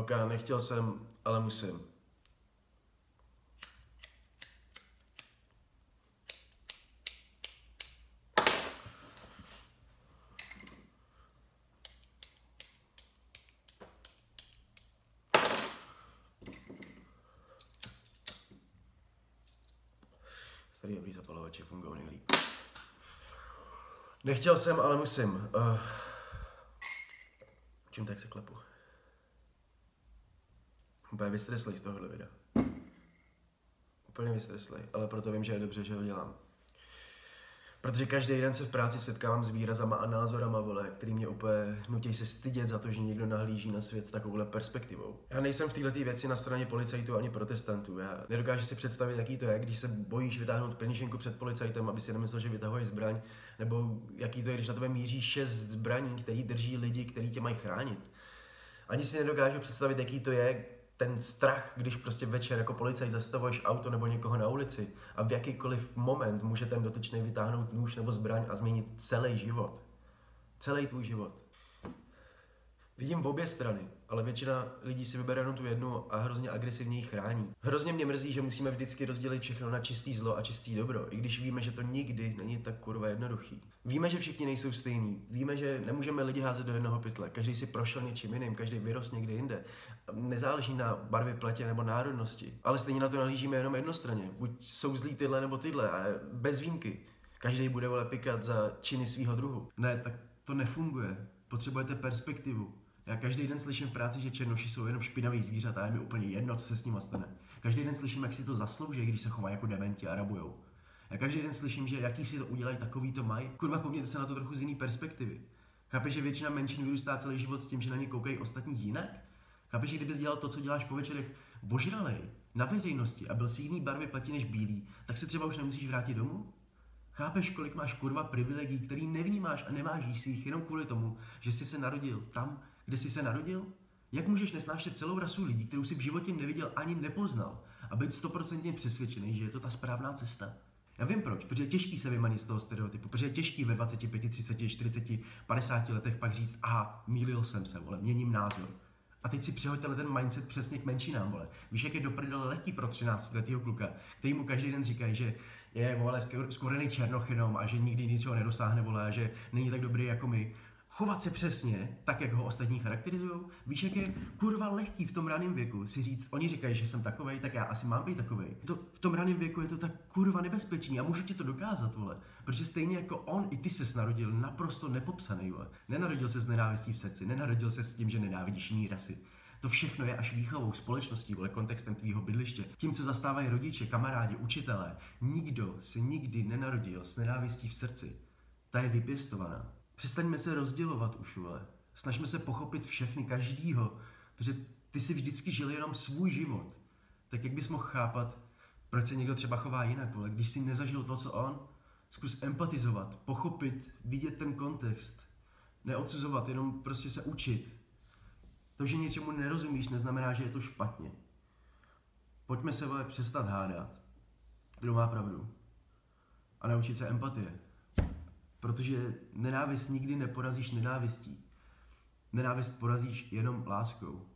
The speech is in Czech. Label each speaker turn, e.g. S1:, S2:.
S1: Ok, nechtěl jsem, ale musím. Starý dobrý zapalovače fungují nejlíp. Nechtěl jsem, ale musím. Uh, čím tak se klepu? Úplně vystreslej z tohohle videa. Úplně vystreslej, ale proto vím, že je dobře, že ho dělám. Protože každý den se v práci setkávám s výrazama a názorama, vole, který mě úplně nutí se stydět za to, že někdo nahlíží na svět s takovouhle perspektivou. Já nejsem v této věci na straně policajtů ani protestantů. Já nedokážu si představit, jaký to je, když se bojíš vytáhnout peněženku před policajtem, aby si nemyslel, že vytahuješ zbraň, nebo jaký to je, když na tebe míří šest zbraní, který drží lidi, kteří tě mají chránit. Ani si nedokážu představit, jaký to je, ten strach, když prostě večer jako policajt zastavuješ auto nebo někoho na ulici a v jakýkoliv moment může ten dotyčný vytáhnout nůž nebo zbraň a změnit celý život. Celý tvůj život. Vidím v obě strany, ale většina lidí si vybere jenom tu jednu a hrozně agresivně ji chrání. Hrozně mě mrzí, že musíme vždycky rozdělit všechno na čistý zlo a čistý dobro, i když víme, že to nikdy není tak kurva jednoduchý. Víme, že všichni nejsou stejní, víme, že nemůžeme lidi házet do jednoho pytle, každý si prošel něčím jiným, každý vyrost někde jinde. Nezáleží na barvě platě nebo národnosti, ale stejně na to nalížíme jenom jednostranně. Buď jsou zlí tyhle nebo tyhle, a bez výjimky. Každý bude vole pikat za činy svého druhu. Ne, tak to nefunguje. Potřebujete perspektivu. Já každý den slyším v práci, že černoši jsou jenom špinaví zvířata a je mi úplně jedno, co se s nimi stane. Každý den slyším, jak si to zaslouží, když se chovají jako dementi a rabujou. Já každý den slyším, že jaký si to udělají, takový to mají. Kurva, pomněte se na to trochu z jiné perspektivy. Chápeš, že většina menšin vyrůstá celý život s tím, že na ně koukají ostatní jinak? Chápeš, že kdybys dělal to, co děláš po večerech vožralej, na veřejnosti a byl si jiný barvy platí než bílý, tak se třeba už nemusíš vrátit domů? Chápeš, kolik máš kurva privilegií, který nevnímáš a nevážíš si jich jenom kvůli tomu, že jsi se narodil tam, kde jsi se narodil? Jak můžeš nesnášet celou rasu lidí, kterou si v životě neviděl ani nepoznal a být stoprocentně přesvědčený, že je to ta správná cesta? Já vím proč, protože je těžký se vymanit z toho stereotypu, protože je těžký ve 25, 30, 40, 50 letech pak říct, aha, mýlil jsem se, vole, měním názor. A teď si přehoď ten mindset přesně k menšinám, vole. Víš, jak je do prdele letí pro 13 letého kluka, který mu každý den říkají, že je, vole, skourený černochynom a že nikdy ničeho nedosáhne, vole, a že není tak dobrý jako my chovat se přesně tak, jak ho ostatní charakterizují. Víš, jak je kurva lehký v tom raném věku si říct, oni říkají, že jsem takovej, tak já asi mám být takovej. To, v tom raném věku je to tak kurva nebezpečný a můžu ti to dokázat, vole. Protože stejně jako on, i ty se narodil naprosto nepopsaný, vole. Nenarodil se s nenávistí v srdci, nenarodil se s tím, že nenávidíš jiný rasy. To všechno je až výchovou společností, vole, kontextem tvýho bydliště. Tím, co zastávají rodiče, kamarádi, učitelé. Nikdo se nikdy nenarodil s nenávistí v srdci. Ta je vypěstovaná. Přestaňme se rozdělovat už, vole. Snažme se pochopit všechny, každýho, protože ty si vždycky žil jenom svůj život. Tak jak bys mohl chápat, proč se někdo třeba chová jinak, vole, když jsi nezažil to, co on? Zkus empatizovat, pochopit, vidět ten kontext. Neodsuzovat, jenom prostě se učit. To, že něčemu nerozumíš, neznamená, že je to špatně. Pojďme se, vole, přestat hádat. Kdo má pravdu? A naučit se empatie. Protože nenávist nikdy neporazíš nenávistí. Nenávist porazíš jenom láskou.